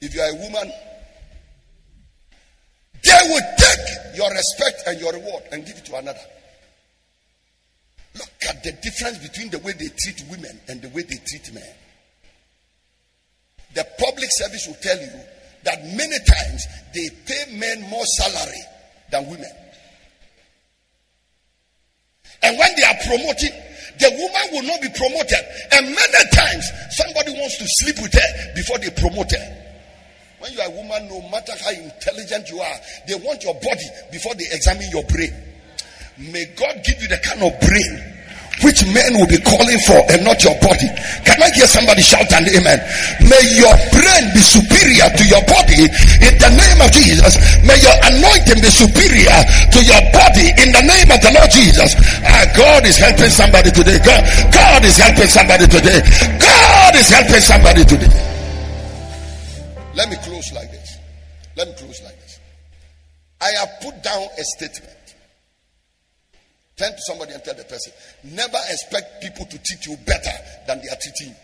If you are a woman, they will take your respect and your reward and give it to another. Look at the difference between the way they treat women and the way they treat men. The public service will tell you that many times they pay men more salary than women. And when they are promoting, the woman will not be promoted. And many times somebody wants to sleep with her before they promote her. When you are a woman, no matter how intelligent you are, they want your body before they examine your brain. May God give you the kind of brain which men will be calling for and not your body. Can I hear somebody shout an amen? May your brain be superior to your body in the name of Jesus. May your anointing be superior to your body in the name of the Lord Jesus. Ah, God is helping somebody today. God, God is helping somebody today. God is helping somebody today. Let me close like this. Let me close like this. I have put down a statement. Turn to somebody and tell the person, never expect people to treat you better than they are treating you.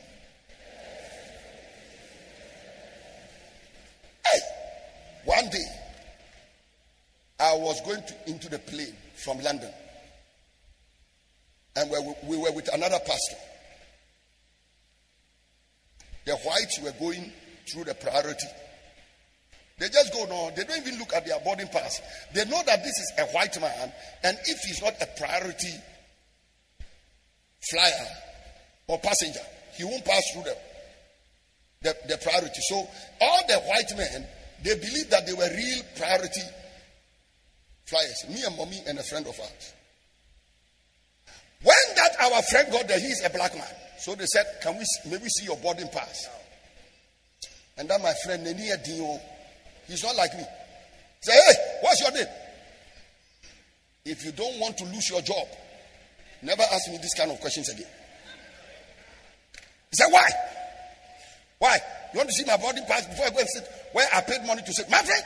Hey, one day I was going to, into the plane from London, and we, we were with another pastor. The whites were going through the priority. They just go, no, they don't even look at their boarding pass. They know that this is a white man, and if he's not a priority flyer or passenger, he won't pass through the, the, the priority. So, all the white men, they believe that they were real priority flyers. Me and mommy and a friend of ours. When that our friend got there, he's a black man. So they said, Can we maybe see your boarding pass? And then my friend Nenia Dio He's not like me. Say, hey, what's your name? If you don't want to lose your job, never ask me this kind of questions again. He said, why? Why? You want to see my body pass before I go and sit where I paid money to sit? My friend.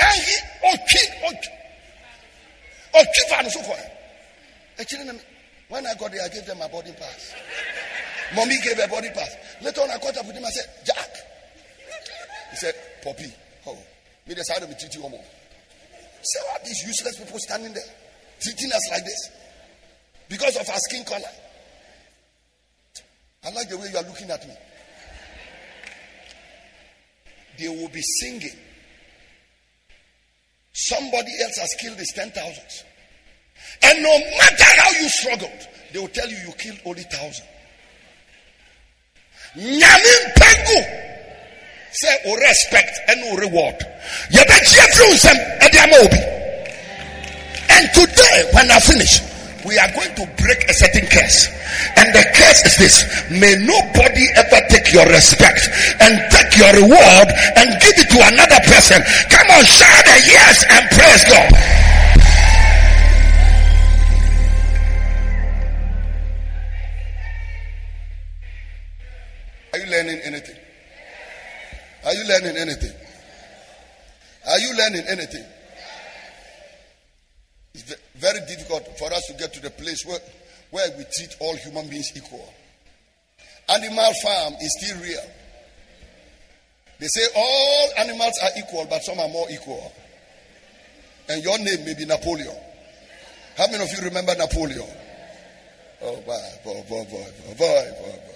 And he, oh, oh, kid, and so forth. When I got there, I gave them my boarding pass. Mommy gave a body pass. Later on, I caught up with him. I said, Jack. He said, Poppy. Oh, me the side of me treat you more. Say what these useless people standing there treating us like this because of our skin color. I like the way you are looking at me. They will be singing. Somebody else has killed his ten thousands. And no matter how you struggled, they will tell you you killed only thousand nyame mpangu sɛ o respect o reward yɛbɛgye afiri nsɛm ɛde and today when i finish we are going to break a certain curse. And the curse is this may nobody ever take your respect and take your reward and give it to another person. Come on, shout a yes and praise God. Learning anything? Are you learning anything? It's very difficult for us to get to the place where, where we treat all human beings equal. Animal farm is still real. They say all animals are equal, but some are more equal. And your name may be Napoleon. How many of you remember Napoleon? Oh, boy, boy, boy, boy, boy, boy, boy.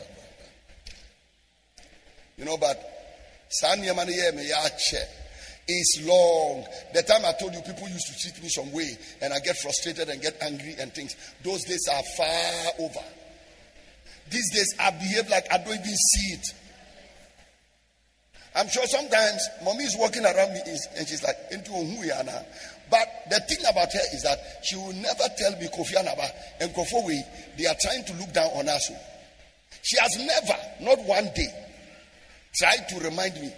You know, but it's long. The time I told you people used to treat me some way and I get frustrated and get angry and things. Those days are far over. These days I behave like I don't even see it. I'm sure sometimes mommy is walking around me and she's like, into who are now? But the thing about her is that she will never tell me Kofi Anaba and Kofowe, they are trying to look down on us. She has never, not one day, tried to remind me.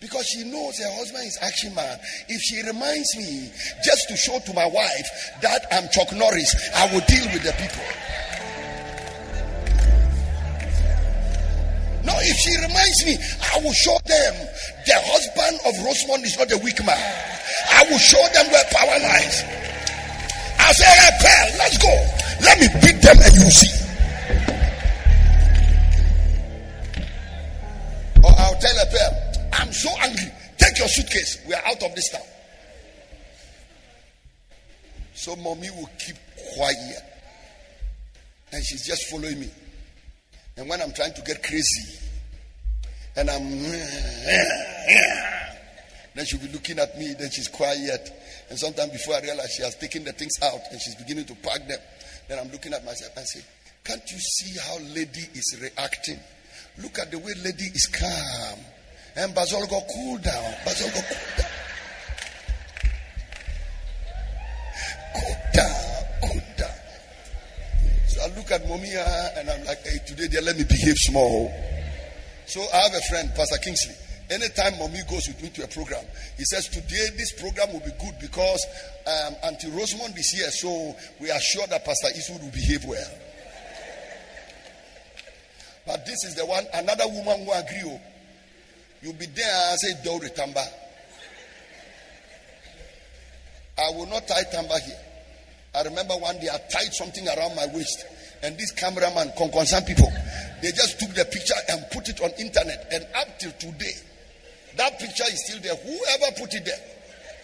Because she knows her husband is action man. If she reminds me just to show to my wife that I'm Chuck Norris, I will deal with the people. No, if she reminds me, I will show them the husband of Rosemond is not a weak man. I will show them where power lies. I'll say, hey, Pearl, let's go. Let me beat them and you see. Of this town. So mommy will keep quiet. And she's just following me. And when I'm trying to get crazy, and I'm then she'll be looking at me, then she's quiet. And sometimes before I realize she has taken the things out and she's beginning to pack them, then I'm looking at myself and say, Can't you see how lady is reacting? Look at the way lady is calm. And Bazolgo, cool down. Bazolgo, cool down. Cool down, cool down. So I look at Momia and I'm like, hey, today they let me behave small. So I have a friend, Pastor Kingsley. Anytime mommy goes with me to a program, he says, Today this program will be good because um, Auntie Rosemond is here, so we are sure that Pastor Eastwood will behave well. But this is the one, another woman who agree. You'll be there and say, Do tamba. I will not tie tamba here. I remember one day I tied something around my waist, and this cameraman, concerned people, they just took the picture and put it on internet. And up till today, that picture is still there. Whoever put it there,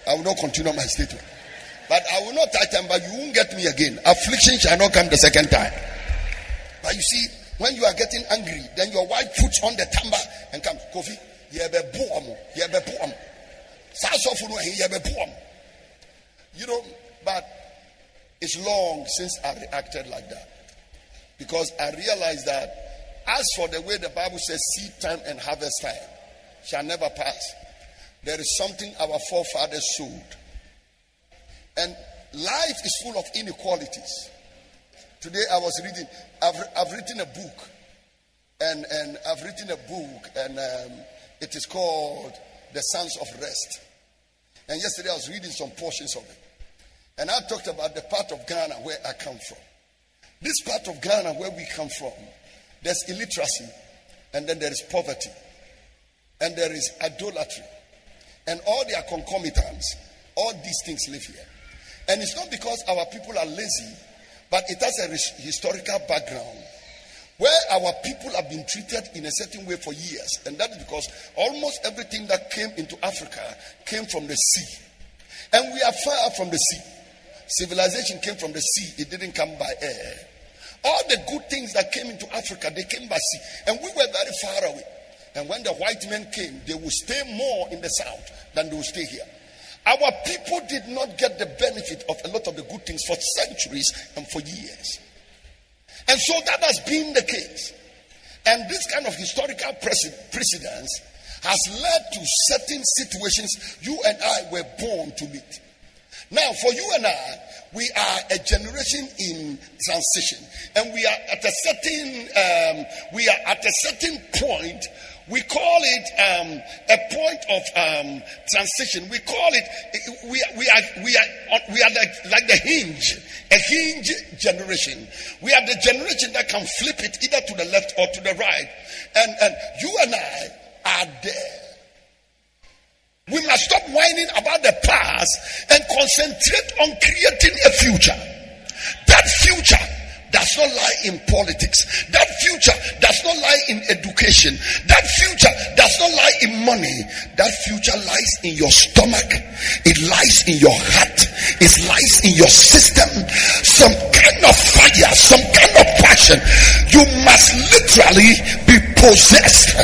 I will not continue my statement. But I will not them, but you won't get me again. Affliction shall not come the second time. But you see, when you are getting angry, then your wife puts on the tamba and comes, Kofi, you know, but it's long since I reacted like that. Because I realized that as for the way the Bible says seed time and harvest time, shall never pass. There is something our forefathers sowed. And life is full of inequalities. Today I was reading, I've, I've written a book, and, and I've written a book, and um, it is called The Sons of Rest. And yesterday I was reading some portions of it. And I talked about the part of Ghana where I come from. This part of Ghana where we come from, there's illiteracy, and then there is poverty and there is idolatry and all their concomitants. All these things live here. And it's not because our people are lazy, but it has a historical background where our people have been treated in a certain way for years. And that is because almost everything that came into Africa came from the sea. And we are far from the sea. Civilization came from the sea, it didn't come by air. All the good things that came into Africa, they came by sea. And we were very far away. And when the white men came, they would stay more in the south than they would stay here. Our people did not get the benefit of a lot of the good things for centuries and for years. And so that has been the case. And this kind of historical precedence has led to certain situations you and I were born to meet. Now, for you and I, we are a generation in transition, and we are at a certain um, we are at a certain point we call it um, a point of um, transition. We call it we, we are we are we are like, like the hinge, a hinge generation. We are the generation that can flip it either to the left or to the right, and and you and I are there. We must stop whining about the past and concentrate on creating a future. That future does not lie in politics. That future does not lie in education. That future does not lie in money. That future lies in your stomach. It lies in your heart. It lies in your system. Some kind of fire, some kind of passion. You must literally be possessed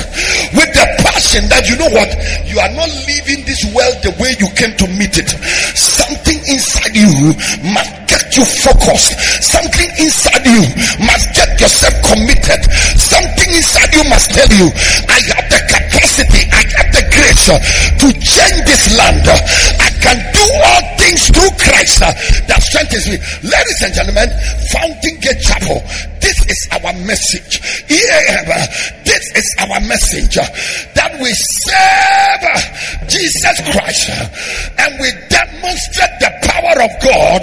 with the passion that you know what? You are not living this world the way you came to meet it. Something inside you must get you focused. Something inside you must get yourself committed. Something inside you must tell you, I have the capacity, I have the grace to change this land. Can do all things through Christ uh, that strengthens me. Ladies and gentlemen, Fountain Gate Chapel, this is our message. EAM, this is our message uh, that we serve Jesus Christ uh, and we demonstrate the power of God,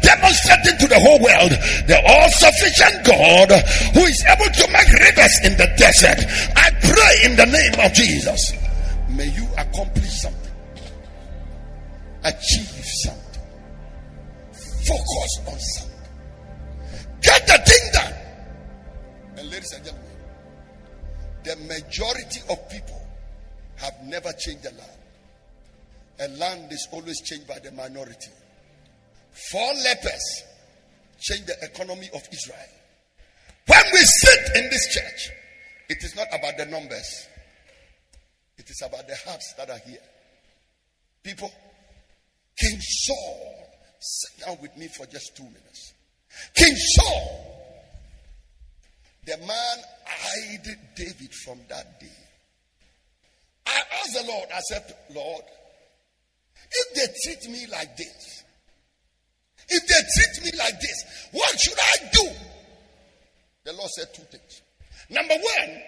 demonstrating to the whole world the all sufficient God who is able to make rivers in the desert. I pray in the name of Jesus. May you accomplish something, achieve something, focus on something, get the thing done. And ladies and gentlemen, the majority of people have never changed their land. A land is always changed by the minority. Four lepers changed the economy of Israel. When we sit in this church, it is not about the numbers, it is about the hearts that are here. People, King Saul, sit down with me for just two minutes. King Saul, the man eyed David from that day. I asked the Lord, I said, Lord, if they treat me like this, if they treat me like this, what should I do? The Lord said two things. Number one,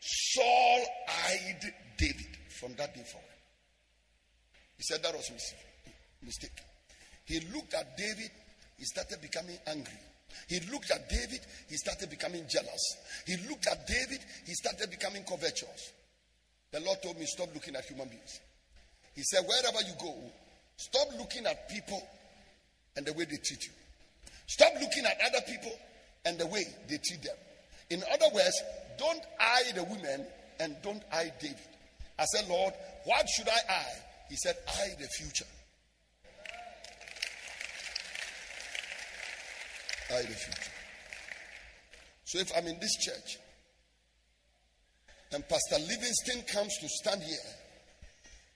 Saul eyed David from that day forward. He said that was a mistake. He looked at David, he started becoming angry. He looked at David, he started becoming jealous. He looked at David, he started becoming covetous. The Lord told me, Stop looking at human beings. He said, Wherever you go, stop looking at people and the way they treat you. Stop looking at other people and the way they treat them. In other words, don't eye the women and don't eye David. I said, Lord, what should I eye? He said, eye the future. So if I'm in this church and Pastor Livingston comes to stand here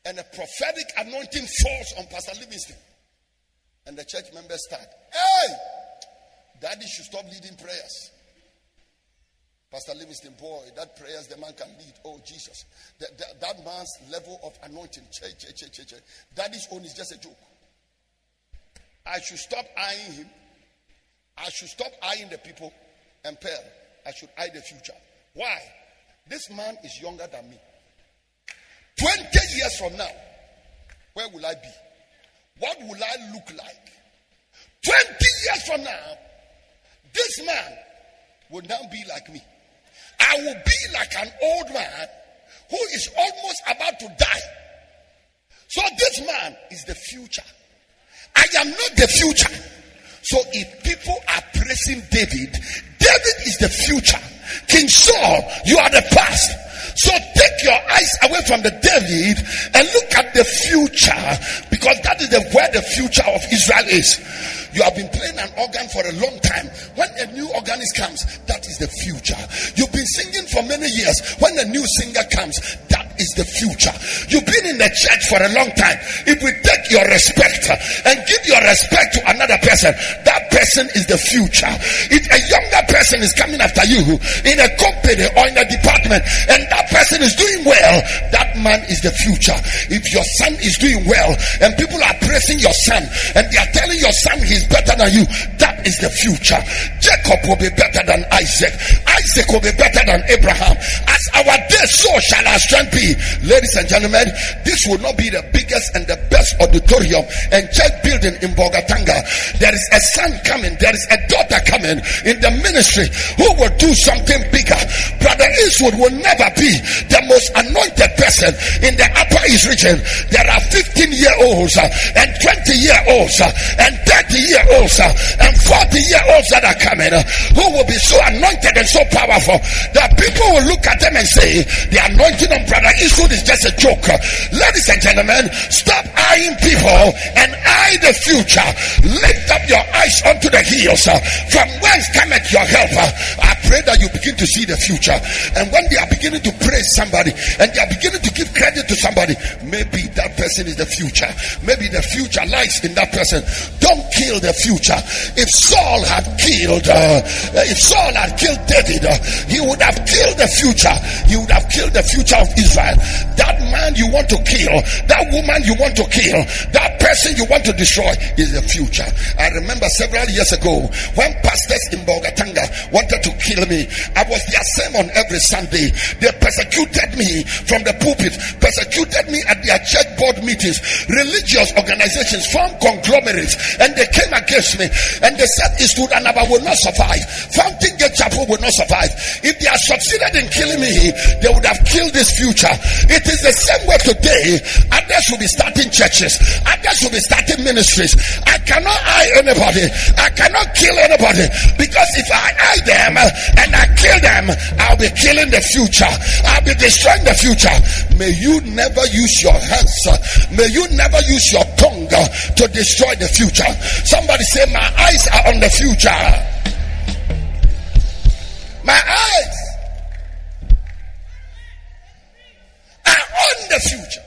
and a prophetic anointing falls on Pastor Livingston, and the church members start, hey, daddy should stop leading prayers. Pastor Livingston, boy, that prayers the man can lead. Oh, Jesus. That, that, that man's level of anointing, che, che, che, che, che. daddy's own is just a joke. I should stop eyeing him. I should stop eyeing the people and Pearl. I should eye the future. Why? This man is younger than me. 20 years from now, where will I be? What will I look like? 20 years from now, this man will now be like me. I will be like an old man who is almost about to die. So this man is the future. I am not the future. So if people are praising David, David is the future. King Saul, you are the past. So take your eyes away from the David and look at the future because that is the, where the future of Israel is. You have been playing an organ for a long time. When a new organist comes, that is the future. You've been singing for many years. When a new singer comes, that is the future. You've been in the church for a long time. If we take your respect and give your respect to another person, that person is the future. If a younger person is coming after you in a company or in a department and that person is doing well, that man is the future. If your son is doing well and people are praising your son and they are telling your son he's better than you, that is the future. Jacob will be better than Isaac. Isaac will be better than Abraham. As our day, so shall our strength be. Ladies and gentlemen, this will not be the biggest and the best auditorium and church building in Bolgatanga. There is a son coming, there is a daughter coming in the ministry who will do something bigger. Brother Eastwood will never be the most anointed person in the Upper East region. There are 15 year olds uh, and 20 year olds uh, and 30 year olds uh, and 40 year olds that are coming who will be so anointed and so powerful that people will look at them and say, The anointing on Brother Eastwood is just a joke. Ladies and gentlemen, stop eyeing people and eye the future. Lift up your eyes unto the hills. From whence cometh your help? Pray that you begin to see the future. And when they are beginning to praise somebody and they are beginning to give credit to somebody, maybe that person is the future. Maybe the future lies in that person. Don't kill the future. If Saul had killed, uh, if Saul had killed David, uh, he would have killed the future. He would have killed the future of Israel. That man you want to kill, that woman you want to kill, that person you want to destroy is the future. I remember several years ago when pastors in Bolgatanga wanted to kill me. I was their sermon every Sunday. They persecuted me from the pulpit, persecuted me at their church board meetings. Religious organizations formed conglomerates and they came against me and they said Eastwood Anaba will not survive. Fountain Gate Chapel will not survive. If they had succeeded in killing me, they would have killed this future. It is the same way today, others will be starting churches, others will be starting ministries. I cannot eye anybody, I cannot kill anybody because if I eye them and I kill them, I'll be killing the future, I'll be destroying the future. May you never use your hands, uh, may you never use your tongue uh, to destroy the future. Somebody say, My eyes are on the future. My eyes are on the future.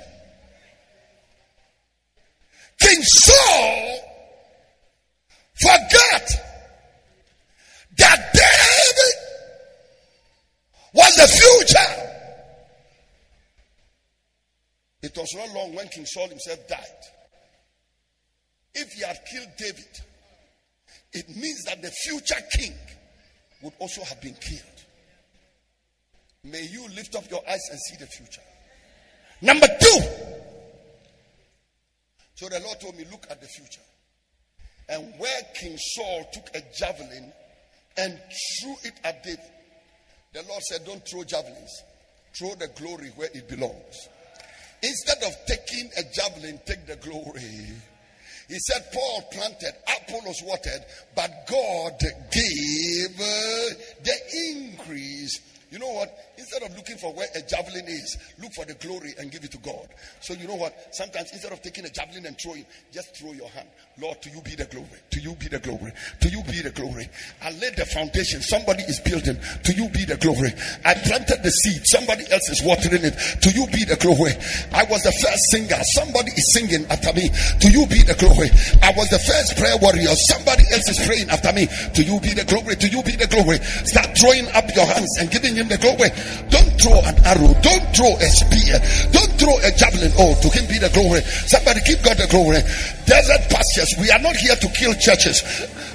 King Saul forgot that David was the future. It was not long when King Saul himself died. If he had killed David, it means that the future king would also have been killed. May you lift up your eyes and see the future. Number two. So the Lord told me, look at the future. And where King Saul took a javelin and threw it at David, the Lord said, Don't throw javelins, throw the glory where it belongs. Instead of taking a javelin, take the glory. He said, Paul planted, Apollos watered, but God gave uh, the increase. You know what? Instead of looking for where a javelin is, look for the glory and give it to God. So you know what? Sometimes instead of taking a javelin and throwing, just throw your hand. Lord, to you be the glory. To you be the glory. To you be the glory. I laid the foundation. Somebody is building. To you be the glory. I planted the seed. Somebody else is watering it. To you be the glory. I was the first singer. Somebody is singing after me. To you be the glory. I was the first prayer warrior. Somebody else is praying after me. To you be the glory. To you be the glory. Start throwing up your hands and giving him the glory. Don't throw an arrow. Don't throw a spear. Don't throw a javelin. Oh, to him be the glory. Somebody give God the glory. Desert pastures. We are not here to kill churches.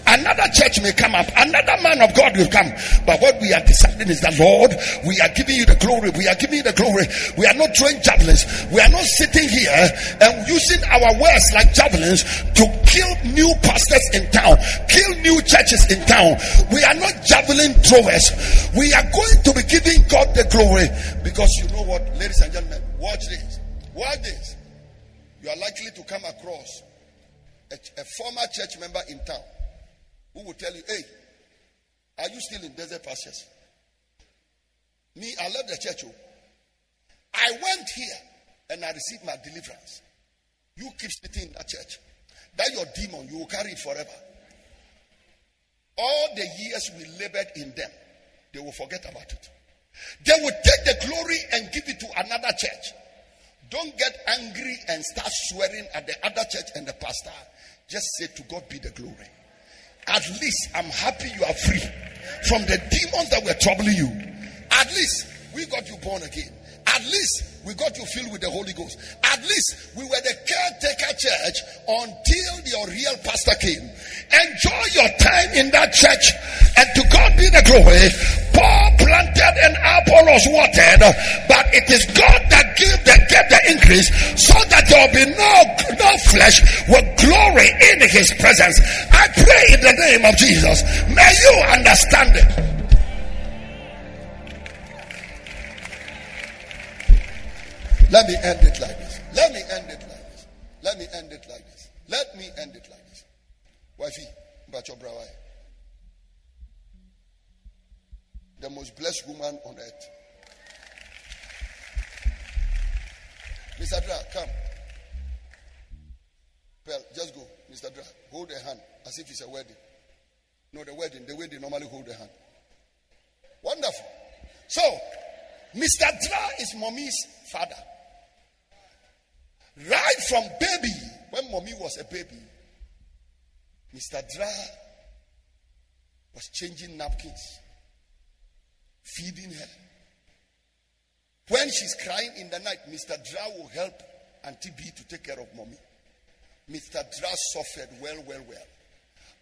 Another church may come up. Another man of God will come. But what we are deciding is that, Lord, we are giving you the glory. We are giving you the glory. We are not throwing javelins. We are not sitting here and using our words like javelins to kill new pastors in town, kill new churches in town. We are not javelin throwers. We are going to be giving God the glory because you know what, ladies and gentlemen, watch this. Watch this. You are likely to come across a, a former church member in town who will tell you, hey, are you still in desert pastures? Me, I left the church. Oh. I went here and I received my deliverance. You keep sitting in that church. That your demon, you will carry it forever. All the years we labored in them, they will forget about it. They will take the glory and give it to another church. Don't get angry and start swearing at the other church and the pastor. Just say to God be the glory. At least I'm happy you are free from the demons that were troubling you. At least we got you born again. At least we got you filled with the Holy Ghost. At least we were the caretaker church until your real pastor came. Enjoy your time in that church, and to God be the glory. Paul planted and Apollos watered, but it is God that give the get the increase, so that there will be no no flesh with glory in His presence. I pray in the name of Jesus. May you understand it. Let me end it like this. Let me end it like this. Let me end it like this. Let me end it like this. Wifey, but your brother. The most blessed woman on earth. Mr. Dra, come. Well, just go. Mr. Dra, hold the hand as if it's a wedding. No, the wedding, the way they normally hold the hand. Wonderful. So, Mr. Dra is mommy's father. Right from baby, when mommy was a baby, Mr. Dra was changing napkins, feeding her. When she's crying in the night, Mr. Dra will help Auntie B to take care of mommy. Mr. Dra suffered well, well, well.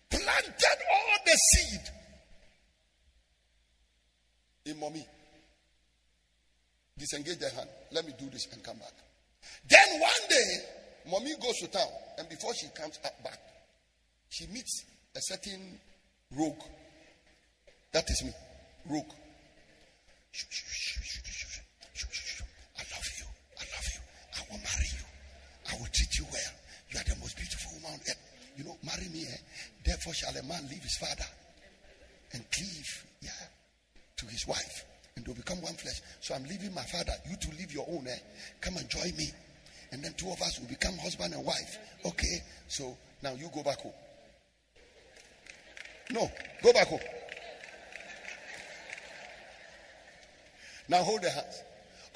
Planted all the seed in mommy. Disengage the hand. Let me do this and come back. Then one day, mommy goes to town, and before she comes up back, she meets a certain rogue. That is me, rogue. I love you. I love you. I will marry you. I will treat you well. You are the most beautiful woman on earth. You know, marry me. Eh? Therefore, shall a man leave his father and cleave yeah, to his wife, and they'll become one flesh. So I'm leaving my father. You two leave your own. Eh? Come and join me. And then two of us will become husband and wife. Okay. So now you go back home. No, go back home. Now hold the hands.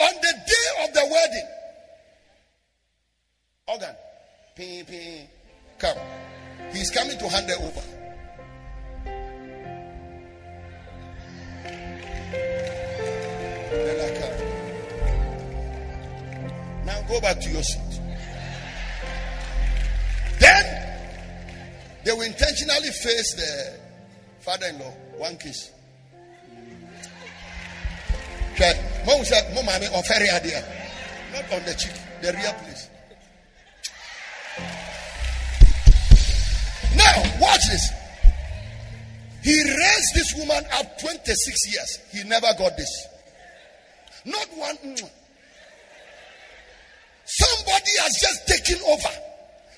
On the day of the wedding, organ, ping, ping, come. He's coming to hand it over. Now go back to your seat. Then they will intentionally face the father in law. One kiss. Mom said, Mom, I'm on ferry idea. Not on the cheek, the real place. Now, watch this. He raised this woman up 26 years. He never got this. Not one. Mm. Somebody has just taken over.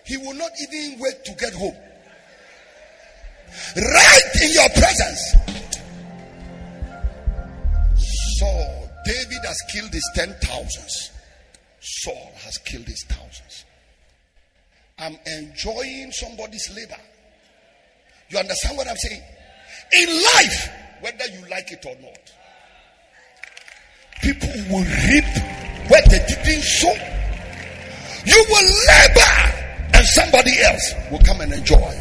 He will not even wait to get home. Right in your presence. Saul, David has killed his ten thousands. Saul has killed his thousands. I'm enjoying somebody's labor. You understand what I'm saying? In life, whether you like it or not, people will reap where they didn't sow. You will labor and somebody else will come and enjoy.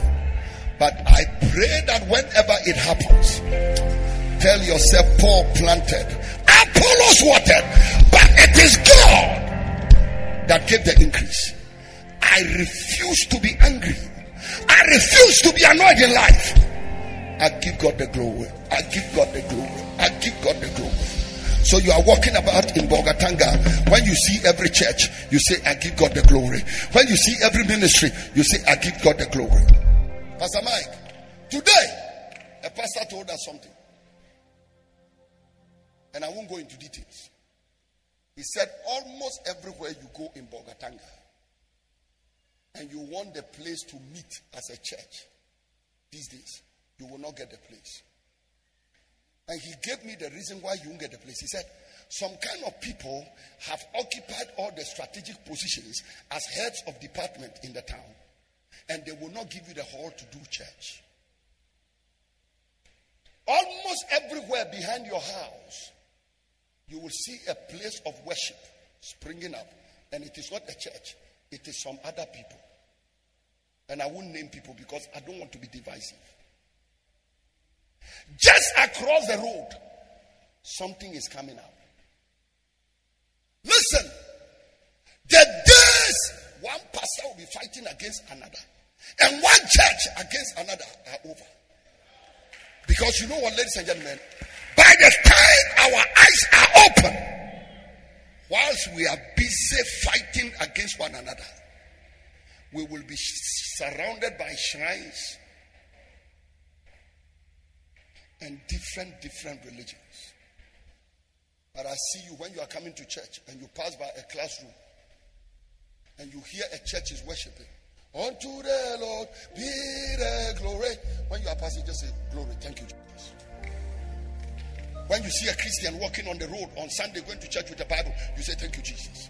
But I pray that whenever it happens, tell yourself, Paul planted, Apollos watered, but it is God that gave the increase. I refuse to be angry. I refuse to be annoyed in life. I give God the glory. I give God the glory. I give God the glory. So you are walking about in Bolgatanga. When you see every church, you say, I give God the glory. When you see every ministry, you say, I give God the glory. Pastor Mike, today, a pastor told us something. And I won't go into details. He said, almost everywhere you go in Bolgatanga, and you want the place to meet as a church these days, you will not get the place. And he gave me the reason why you won't get the place. He said, Some kind of people have occupied all the strategic positions as heads of department in the town, and they will not give you the hall to do church. Almost everywhere behind your house, you will see a place of worship springing up, and it is not a church, it is some other people. And I won't name people because I don't want to be divisive. Just across the road, something is coming up. Listen, the days one pastor will be fighting against another, and one church against another are over. Because you know what, ladies and gentlemen, by the time our eyes are open, whilst we are busy fighting against one another, we will be surrounded by shrines and different, different religions. But I see you when you are coming to church and you pass by a classroom and you hear a church is worshiping. Unto the Lord be the glory. When you are passing, just say, Glory. Thank you, Jesus. When you see a Christian walking on the road on Sunday going to church with the Bible, you say, Thank you, Jesus.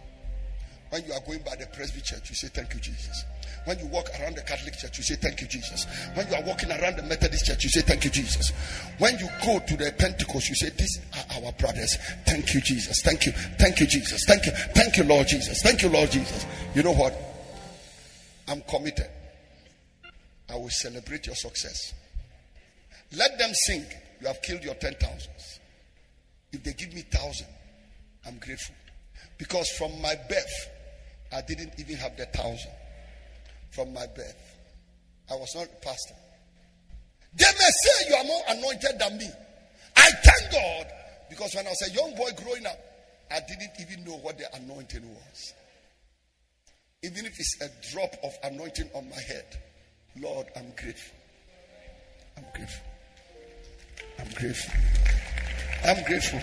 When you are going by the Presby church, you say, Thank you, Jesus. When you walk around the Catholic church, you say, Thank you, Jesus. When you are walking around the Methodist church, you say, Thank you, Jesus. When you go to the Pentecost, you say, These are our brothers. Thank you, Jesus. Thank you. Thank you, Jesus. Thank you. Thank you, Lord Jesus. Thank you, Lord Jesus. You know what? I'm committed. I will celebrate your success. Let them sing. You have killed your ten thousands. If they give me thousand, I'm grateful. Because from my birth, I didn't even have the thousand from my birth. I was not a pastor. They may say you are more anointed than me. I thank God because when I was a young boy growing up, I didn't even know what the anointing was. Even if it's a drop of anointing on my head, Lord, I'm grateful. I'm grateful. I'm grateful. I'm grateful.